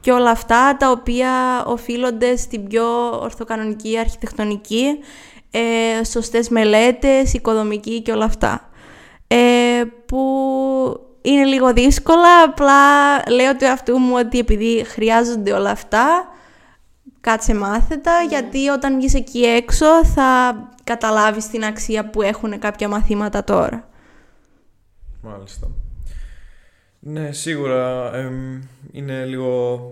και όλα αυτά τα οποία οφείλονται στην πιο ορθοκανονική αρχιτεκτονική, ε, σωστές μελέτες, οικοδομική και όλα αυτά. Ε, που είναι λίγο δύσκολα, απλά λέω του εαυτού μου ότι επειδή χρειάζονται όλα αυτά, κάτσε μάθετα, γιατί όταν βγεις εκεί έξω θα καταλάβεις την αξία που έχουν κάποια μαθήματα τώρα. Μάλιστα. Ναι, σίγουρα εμ, είναι λίγο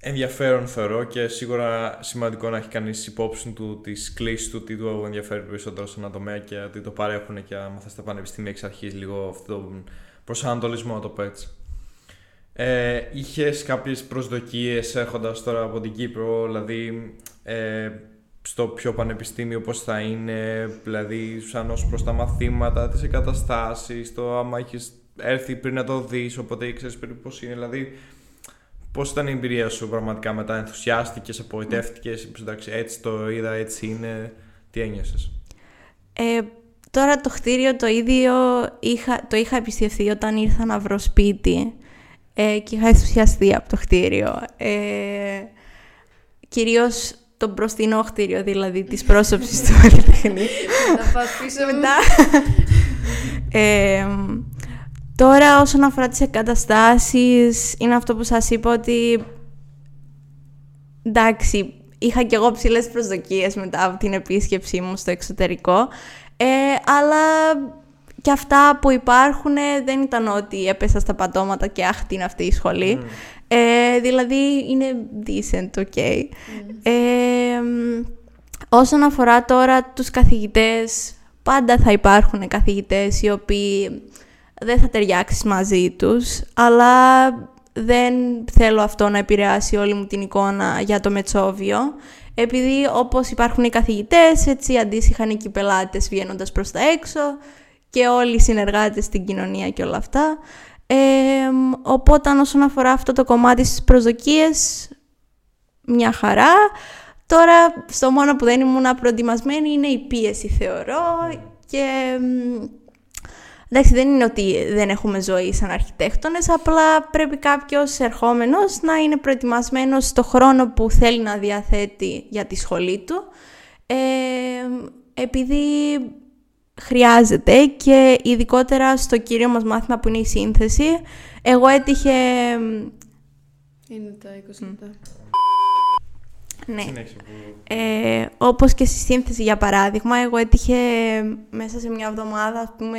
ενδιαφέρον θεωρώ και σίγουρα σημαντικό να έχει κανείς υπόψη του τις κλήσεις του τι του ενδιαφέρει περισσότερο σε ένα τομέα και ότι το παρέχουν και άμα θες στα πανεπιστήμια εξ αρχής λίγο αυτό τον προσανατολισμό, να το πω έτσι. Ε, είχες κάποιες προσδοκίες έρχοντας τώρα από την Κύπρο, δηλαδή ε, στο πιο πανεπιστήμιο πώς θα είναι, δηλαδή σαν ως προς τα μαθήματα, τις εγκαταστάσεις, το άμα έχεις έρθει πριν να το δεις, οπότε ήξερες περίπου πώς είναι, δηλαδή πώς ήταν η εμπειρία σου πραγματικά μετά, ενθουσιάστηκες, απογοητεύτηκες, είπες εντάξει έτσι το είδα, έτσι είναι, τι ένιωσες; Ε, τώρα το κτίριο το ίδιο είχα, το είχα επισκεφθεί όταν ήρθα να βρω σπίτι ε, και είχα ενθουσιαστεί από το κτίριο. Ε, κυρίως το μπροστινό κτίριο, δηλαδή της πρόσωψης του Πολυτεχνείου. Θα πάω πίσω Μετά. Ε, τώρα όσον αφορά τις εγκαταστάσεις, είναι αυτό που σας είπα ότι εντάξει, είχα κι εγώ ψηλές προσδοκίες μετά από την επίσκεψή μου στο εξωτερικό, ε, αλλά και αυτά που υπάρχουν δεν ήταν ότι έπεσα στα πατώματα και αχ, τι είναι αυτή η σχολή. Ε, δηλαδή είναι decent, ok. Ε, όσον αφορά τώρα τους καθηγητές, πάντα θα υπάρχουν καθηγητές οι οποίοι δεν θα ταιριάξεις μαζί τους, αλλά δεν θέλω αυτό να επηρεάσει όλη μου την εικόνα για το Μετσόβιο. Επειδή όπως υπάρχουν οι καθηγητές, έτσι αντίστοιχα είναι και οι πελάτες βγαίνοντας προς τα έξω και όλοι οι συνεργάτες στην κοινωνία και όλα αυτά. Ε, οπότε όσον αφορά αυτό το κομμάτι στις προσδοκίες, μια χαρά. Τώρα, στο μόνο που δεν ήμουν προετοιμασμένη είναι η πίεση, θεωρώ. Και εντάξει, δεν είναι ότι δεν έχουμε ζωή σαν αρχιτέκτονες, απλά πρέπει κάποιος ερχόμενος να είναι προετοιμασμένος στο χρόνο που θέλει να διαθέτει για τη σχολή του. Ε, επειδή χρειάζεται και ειδικότερα στο κύριο μας μάθημα που είναι η σύνθεση. Εγώ έτυχε... Είναι τα 20 λεπτά. Ναι. Συνέχισε που... Ε, όπως και στη σύνθεση για παράδειγμα, εγώ έτυχε μέσα σε μια εβδομάδα ας πούμε,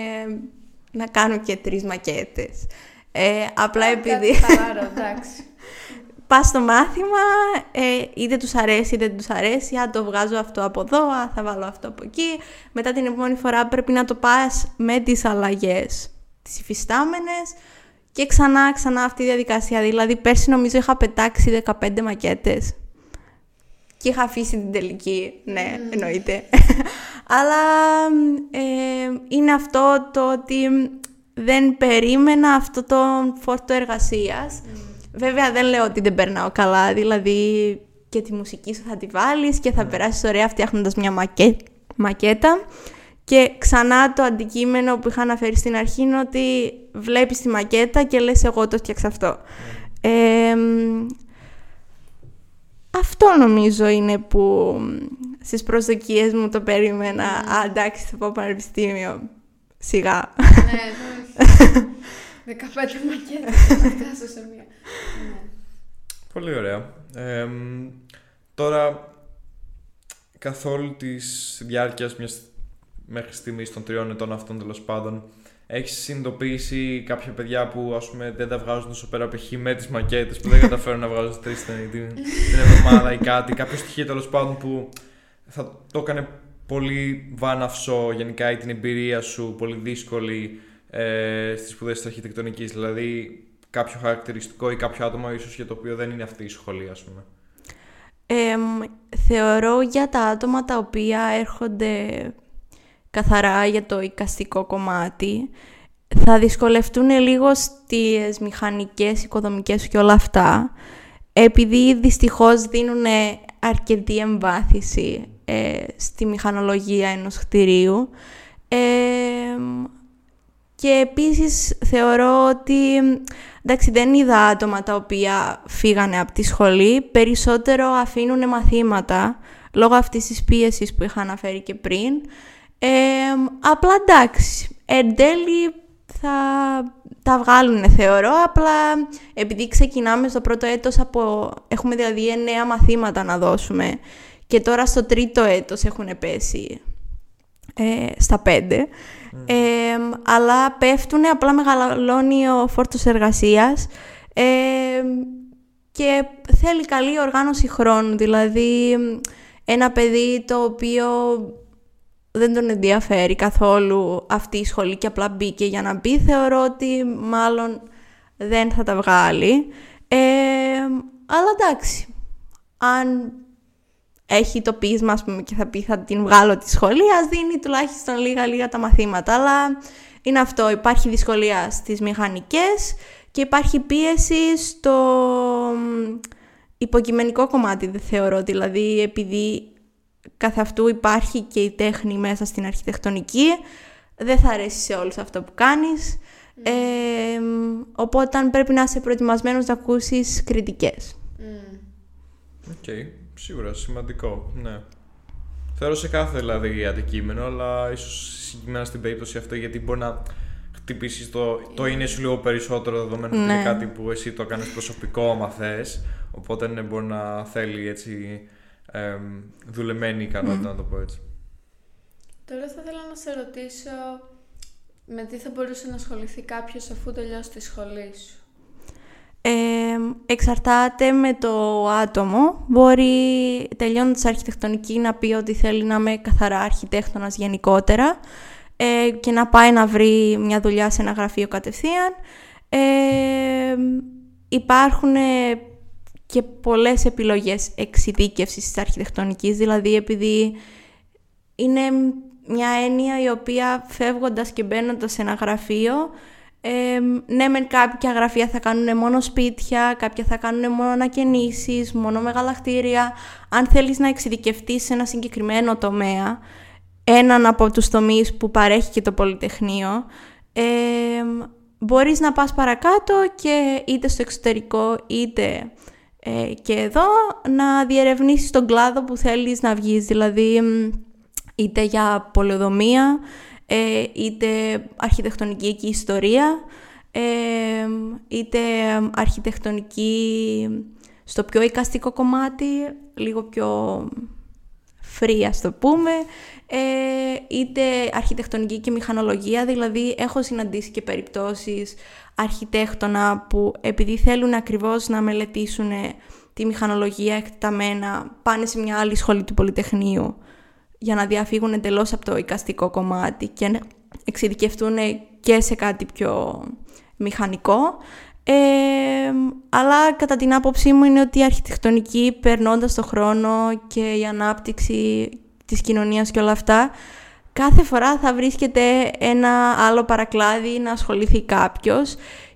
να κάνω και τρεις μακέτες. Ε, απλά επειδή... Χαλάρο, εντάξει. πας στο μάθημα, ε, είτε τους αρέσει είτε δεν τους αρέσει, α, το βγάζω αυτό από εδώ, α, θα βάλω αυτό από εκεί. Μετά την επόμενη φορά πρέπει να το πας με τις αλλαγές, τις υφιστάμενες και ξανά, ξανά αυτή η διαδικασία. Δηλαδή, πέρσι νομίζω είχα πετάξει 15 μακέτες και είχα αφήσει την τελική, ναι, εννοείται. Αλλά ε, είναι αυτό το ότι δεν περίμενα αυτό το φόρτο εργασίας. Βέβαια δεν λέω ότι δεν περνάω καλά, δηλαδή και τη μουσική σου θα τη βάλεις και θα περάσεις ωραία φτιάχνοντας μια μακέ... μακέτα. Και ξανά το αντικείμενο που είχα αναφέρει στην αρχή είναι ότι βλέπεις τη μακέτα και λες εγώ το φτιάξα αυτό. Ε, αυτό νομίζω είναι που στις προσδοκίες μου το περίμενα. Α, εντάξει, θα πάω πανεπιστήμιο. Σιγά. ναι, 15 μακέτες θα φτάσω σε μία. Ναι. Πολύ ωραία. Ε, τώρα, καθ' όλη της διάρκειας μιας μέχρι στιγμής των τριών ετών αυτών τέλος πάντων. Έχεις συνειδητοποιήσει κάποια παιδιά που ας πούμε, δεν τα βγάζουν τόσο πέρα από με τις μακέτες που δεν καταφέρουν να βγάζουν τρεις την, την εβδομάδα ή κάτι. Κάποιο στοιχείο τέλος πάντων που θα το έκανε πολύ βάναυσο γενικά ή την εμπειρία σου πολύ δύσκολη ε, στις σπουδές της αρχιτεκτονικής. Δηλαδή κάποιο χαρακτηριστικό ή κάποιο άτομο ίσως για το οποίο δεν είναι αυτή η σχολή, ας πούμε. θεωρώ για τα άτομα τα οποία έρχονται καθαρά για το οικαστικό κομμάτι θα δυσκολευτούν λίγο στις μηχανικές, οικοδομικές και όλα αυτά επειδή δυστυχώς δίνουν αρκετή εμβάθυνση ε, στη μηχανολογία ενός κτηρίου και επίσης θεωρώ ότι εντάξει δεν είδα άτομα τα οποία φύγανε από τη σχολή περισσότερο αφήνουν μαθήματα λόγω αυτής της πίεσης που είχα αναφέρει και πριν. Απλά εντάξει, εν τέλει θα τα βγάλουν θεωρώ, απλά επειδή ξεκινάμε στο πρώτο έτος από, έχουμε δηλαδή εννέα μαθήματα να δώσουμε και τώρα στο τρίτο έτος έχουν πέσει ε, στα πέντε, αλλά πέφτουν, απλά μεγαλώνει ο φόρτος εργασίας και θέλει καλή οργάνωση χρόνου, δηλαδή ένα παιδί το οποίο δεν τον ενδιαφέρει καθόλου αυτή η σχολή και απλά μπήκε για να μπει, θεωρώ ότι μάλλον δεν θα τα βγάλει. Ε, αλλά εντάξει, αν έχει το πείσμα πούμε, και θα πει θα την βγάλω τη σχολή, ας δίνει τουλάχιστον λίγα-λίγα τα μαθήματα. Αλλά είναι αυτό, υπάρχει δυσκολία στις μηχανικές και υπάρχει πίεση στο υποκειμενικό κομμάτι, δεν θεωρώ. Δηλαδή, επειδή καθ' αυτού υπάρχει και η τέχνη μέσα στην αρχιτεκτονική. Δεν θα αρέσει σε όλους αυτό που κάνεις. Mm. Ε, οπότε πρέπει να είσαι προετοιμασμένος να ακούσεις κριτικές. Οκ, okay. Σίγουρα σημαντικό, ναι. Θεωρώ σε κάθε δηλαδή αντικείμενο, αλλά ίσως συγκεκριμένα στην περίπτωση αυτή γιατί μπορεί να χτυπήσεις το, το είναι σου λίγο περισσότερο δεδομένο ότι είναι ναι. κάτι που εσύ το κάνεις προσωπικό άμα θες, οπότε ναι, μπορεί να θέλει έτσι ε, δουλεμένη ικανότητα, να το πω έτσι. Τώρα θα ήθελα να σε ρωτήσω με τι θα μπορούσε να ασχοληθεί κάποιος αφού τελειώσει τη σχολή σου. Ε, εξαρτάται με το άτομο. Μπορεί τελειώνοντας αρχιτεκτονική να πει ότι θέλει να είμαι καθαρά αρχιτέκτονας γενικότερα ε, και να πάει να βρει μια δουλειά σε ένα γραφείο κατευθείαν. Ε, υπάρχουν και πολλές επιλογές εξειδίκευσης της αρχιτεκτονικής, δηλαδή επειδή είναι μια έννοια η οποία φεύγοντας και μπαίνοντας σε ένα γραφείο, ε, ναι μεν κάποια γραφεία θα κάνουν μόνο σπίτια, κάποια θα κάνουν μόνο ανακαινήσεις, μόνο μεγάλα κτίρια. Αν θέλεις να εξειδικευτείς σε ένα συγκεκριμένο τομέα, έναν από τους τομείς που παρέχει και το Πολυτεχνείο, ε, μπορείς να πας παρακάτω και είτε στο εξωτερικό είτε ε, και εδώ να διερευνήσεις τον κλάδο που θέλεις να βγεις, δηλαδή είτε για πολεοδομία, ε, είτε αρχιτεκτονική και ιστορία, ε, είτε αρχιτεκτονική στο πιο εικαστικό κομμάτι, λίγο πιο free ας το πούμε, ε, είτε αρχιτεκτονική και μηχανολογία, δηλαδή έχω συναντήσει και περιπτώσεις αρχιτέκτονα που επειδή θέλουν ακριβώς να μελετήσουν τη μηχανολογία εκτεταμένα πάνε σε μια άλλη σχολή του Πολυτεχνείου για να διαφύγουν εντελώς από το οικαστικό κομμάτι και να εξειδικευτούν και σε κάτι πιο μηχανικό. Ε, αλλά κατά την άποψή μου είναι ότι η αρχιτεκτονική περνώντας το χρόνο και η ανάπτυξη της κοινωνίας και όλα αυτά κάθε φορά θα βρίσκεται ένα άλλο παρακλάδι να ασχοληθεί κάποιος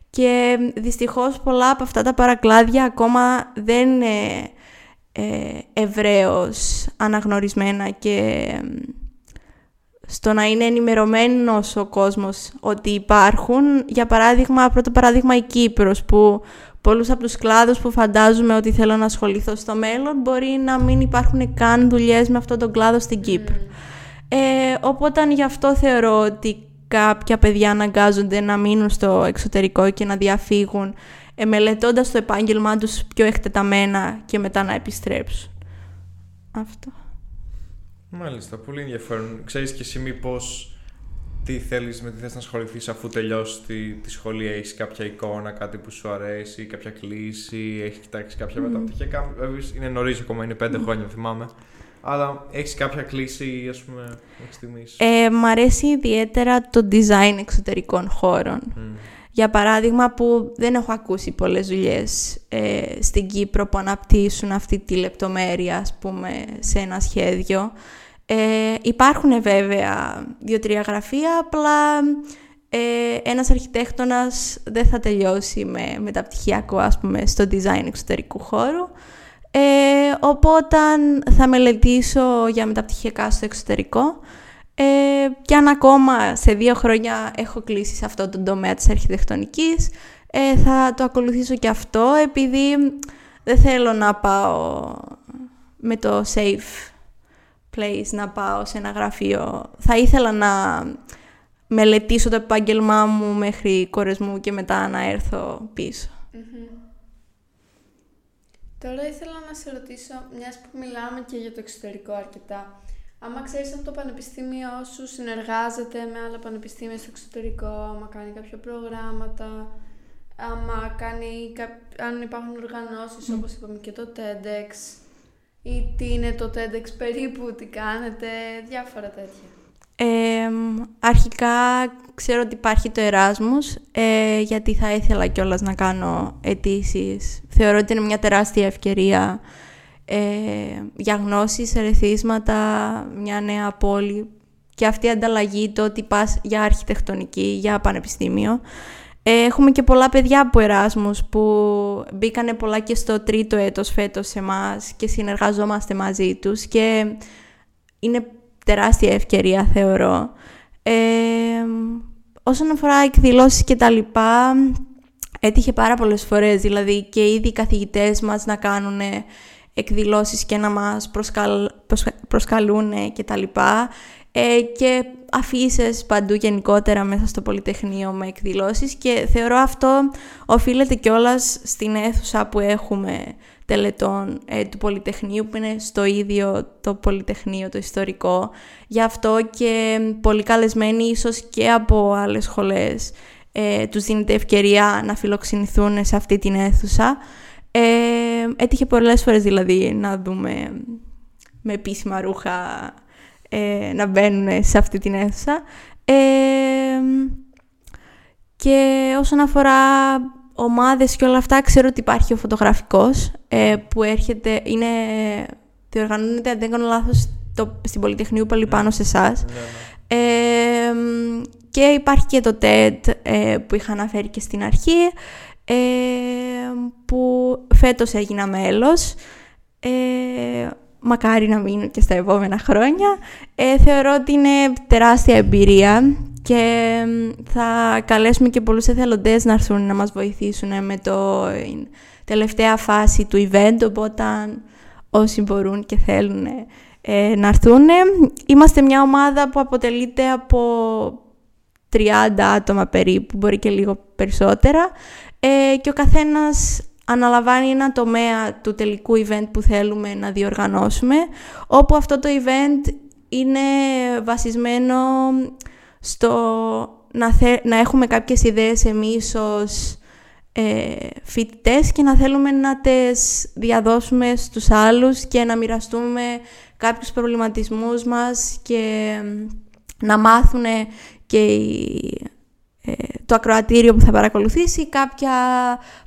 και δυστυχώς πολλά από αυτά τα παρακλάδια ακόμα δεν είναι ε, ευρέως αναγνωρισμένα και στο να είναι ενημερωμένος ο κόσμος ότι υπάρχουν. Για παράδειγμα, πρώτο παράδειγμα η Κύπρος που πολλούς από τους κλάδους που φαντάζομαι ότι θέλω να ασχοληθώ στο μέλλον μπορεί να μην υπάρχουν καν δουλειές με αυτόν τον κλάδο στην Κύπρο. Ε, οπότε γι' αυτό θεωρώ ότι κάποια παιδιά αναγκάζονται να μείνουν στο εξωτερικό και να διαφύγουν ε, μελετώντας το επάγγελμά τους πιο εκτεταμένα και μετά να επιστρέψουν. Αυτό. Μάλιστα, πολύ ενδιαφέρον. Ξέρεις και εσύ μήπως τι θέλεις, με τι θες να ασχοληθείς αφού τελειώσει τη, τη σχολή, έχεις κάποια εικόνα, κάτι που σου αρέσει, κάποια κλίση, έχεις κοιτάξει κάποια mm. μεταπτυχιακά. Είναι νωρίς ακόμα, είναι πέντε mm. χρόνια θυμάμαι. Αλλά έχεις κάποια κλίση, ας πούμε, μέχρι στιγμής; Ε, μ' αρέσει ιδιαίτερα το design εξωτερικών χώρων. Mm. Για παράδειγμα που δεν έχω ακούσει πολλές δουλειές ε, στην Κύπρο που αναπτύσσουν αυτή τη λεπτομέρεια, ας πούμε, σε ένα σχέδιο. Ε, υπάρχουν βέβαια δύο-τρία γραφεία, απλά ε, ένας αρχιτέκτονας δεν θα τελειώσει με μεταπτυχιακό, ας πούμε, στο design εξωτερικού χώρου. Ε, οπότε θα μελετήσω για μεταπτυχιακά στο εξωτερικό ε, και αν ακόμα σε δύο χρόνια έχω κλείσει σε αυτό το τομέα της αρχιτεκτονικής, ε, θα το ακολουθήσω και αυτό, επειδή δεν θέλω να πάω με το safe place, να πάω σε ένα γραφείο. Θα ήθελα να μελετήσω το επάγγελμά μου μέχρι κορεσμού και μετά να έρθω Τώρα ήθελα να σε ρωτήσω, μιας που μιλάμε και για το εξωτερικό αρκετά, άμα ξέρεις αν το πανεπιστήμιο σου συνεργάζεται με άλλα πανεπιστήμια στο εξωτερικό, άμα κάνει κάποια προγράμματα, άμα κάνει, αν υπάρχουν οργανώσεις mm. όπως είπαμε και το TEDx, ή τι είναι το TEDx περίπου, τι κάνετε, διάφορα τέτοια. Ε, αρχικά ξέρω ότι υπάρχει το Εράσμους, ε, γιατί θα ήθελα κιόλας να κάνω αιτήσεις. Θεωρώ ότι είναι μια τεράστια ευκαιρία ε, για γνώσεις, ερεθίσματα, μια νέα πόλη και αυτή η ανταλλαγή, το ότι πας για αρχιτεκτονική, για πανεπιστήμιο. Ε, έχουμε και πολλά παιδιά από Εράσμους που μπήκανε πολλά και στο τρίτο έτος φέτος σε εμάς και συνεργαζόμαστε μαζί τους και είναι τεράστια ευκαιρία θεωρώ. Ε, όσον αφορά εκδηλώσεις και τα λοιπά, έτυχε πάρα πολλές φορές, δηλαδή και ήδη οι καθηγητές μας να κάνουν εκδηλώσεις και να μας προσκαλ, προσκαλούν και τα λοιπά. Ε, και αφήσεις παντού γενικότερα μέσα στο Πολυτεχνείο με εκδηλώσεις και θεωρώ αυτό οφείλεται κιόλας στην αίθουσα που έχουμε τελετών ε, του Πολυτεχνείου που είναι στο ίδιο το Πολυτεχνείο, το ιστορικό. Γι' αυτό και πολύ καλεσμένοι ίσως και από άλλες σχολές ε, τους δίνεται ευκαιρία να φιλοξενηθούν σε αυτή την αίθουσα. Ε, έτυχε πολλές φορές δηλαδή να δούμε με επίσημα ρούχα ε, να μπαίνουν σε αυτή την αίθουσα. Ε, και όσον αφορά ομάδες και όλα αυτά, ξέρω ότι υπάρχει ο φωτογραφικός ε, που έρχεται, είναι, διοργανώνεται, αν δεν κάνω λάθος, το, στην Πολυτεχνείο πάλι ναι. πάνω σε εσάς. Ναι, ναι. και υπάρχει και το TED ε, που είχα αναφέρει και στην αρχή, ε, που φέτος έγινα μέλος. Ε, μακάρι να μείνω και στα επόμενα χρόνια. Ε, θεωρώ ότι είναι τεράστια εμπειρία και θα καλέσουμε και πολλούς εθελοντές να έρθουν να μας βοηθήσουν με το τελευταία φάση του event, οπότε όσοι μπορούν και θέλουν ε, να έρθουν. Είμαστε μια ομάδα που αποτελείται από 30 άτομα περίπου, μπορεί και λίγο περισσότερα. Ε, και ο καθένας αναλαμβάνει ένα τομέα του τελικού event που θέλουμε να διοργανώσουμε, όπου αυτό το event είναι βασισμένο στο να, να έχουμε κάποιες ιδέες εμείς ως ε, φοιτητές και να θέλουμε να τις διαδώσουμε στους άλλους και να μοιραστούμε κάποιους προβληματισμούς μας και να μάθουν και οι ε, το ακροατήριο που θα παρακολουθήσει, κάποια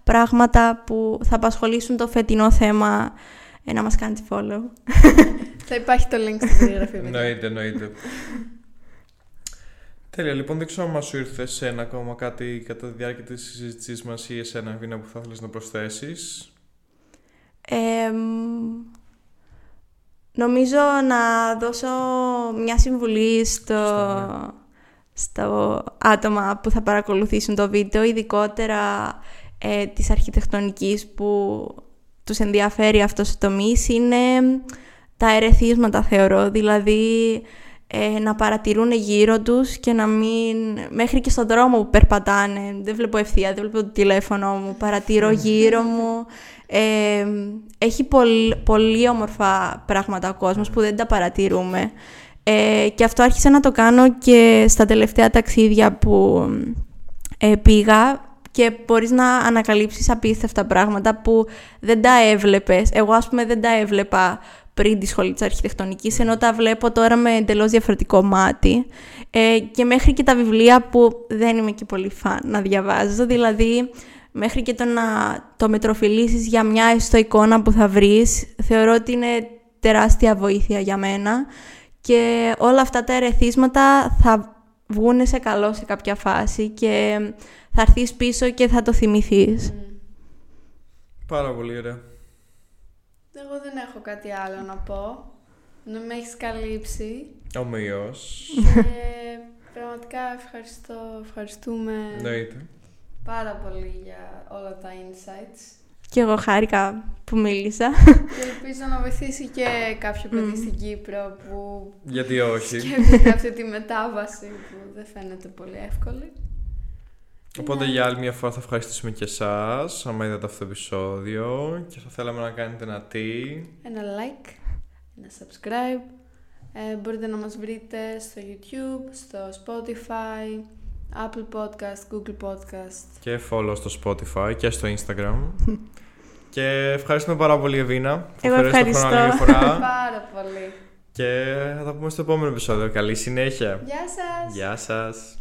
πράγματα που θα απασχολήσουν το φετινό θέμα ε, να μας κάνετε follow. θα υπάρχει το link στην περιγραφή. Εννοείται, εννοείται. Τέλεια, λοιπόν, δεν ξέρω αν σου ήρθε σε ένα ακόμα κάτι κατά τη διάρκεια της συζήτησής μας ή εσένα, Βίνα, που θα ήθελες να προσθέσεις. νομίζω να δώσω μια συμβουλή στο, στο άτομα που θα παρακολουθήσουν το βίντεο, ειδικότερα ε, της αρχιτεκτονικής που τους ενδιαφέρει αυτός ο τομής, είναι τα ερεθίσματα θεωρώ. Δηλαδή, ε, να παρατηρούν γύρω τους και να μην... Μέχρι και στον δρόμο που περπατάνε, δεν βλέπω ευθεία, δεν βλέπω το τηλέφωνο μου, παρατηρώ γύρω μου. Ε, έχει πολύ, πολύ όμορφα πράγματα ο κόσμος που δεν τα παρατηρούμε. Ε, και αυτό άρχισα να το κάνω και στα τελευταία ταξίδια που ε, πήγα και μπορείς να ανακαλύψεις απίστευτα πράγματα που δεν τα έβλεπες. Εγώ ας πούμε δεν τα έβλεπα πριν τη σχολή της αρχιτεκτονικής, ενώ τα βλέπω τώρα με εντελώς διαφορετικό μάτι. Ε, και μέχρι και τα βιβλία που δεν είμαι και πολύ φαν να διαβάζω, δηλαδή μέχρι και το να το μετροφιλήσεις για μια έστω εικόνα που θα βρεις, θεωρώ ότι είναι τεράστια βοήθεια για μένα και όλα αυτά τα ερεθίσματα θα βγουν σε καλό σε κάποια φάση και θα έρθεις πίσω και θα το θυμηθείς. Πάρα πολύ ωραία. Εγώ δεν έχω κάτι άλλο να πω. Να με έχεις καλύψει. Ομοίως. Και πραγματικά ευχαριστώ, ευχαριστούμε Εννοείται. πάρα πολύ για όλα τα insights. Και εγώ χάρηκα που μίλησα. Και ελπίζω να βοηθήσει και κάποιο παιδί στην Κύπρο που Γιατί όχι; σκέφτεται αυτή τη μετάβαση που δεν φαίνεται πολύ εύκολη. Οπότε για άλλη μια φορά θα ευχαριστήσουμε και εσάς, άμα είδατε αυτό το επεισόδιο και θα θέλαμε να κάνετε ένα τι. Ένα like, ένα subscribe. Ε, μπορείτε να μας βρείτε στο YouTube, στο Spotify, Apple Podcast, Google Podcast. Και follow στο Spotify και στο Instagram. και ευχαριστούμε πάρα πολύ Ευίνα που Εγώ φέρες το χρόνο άλλη μια ευχαριστώ. φορά. Πάρα πολύ. και θα τα πούμε στο επόμενο επεισόδιο. Καλή συνέχεια. Γεια σας! Γεια σας.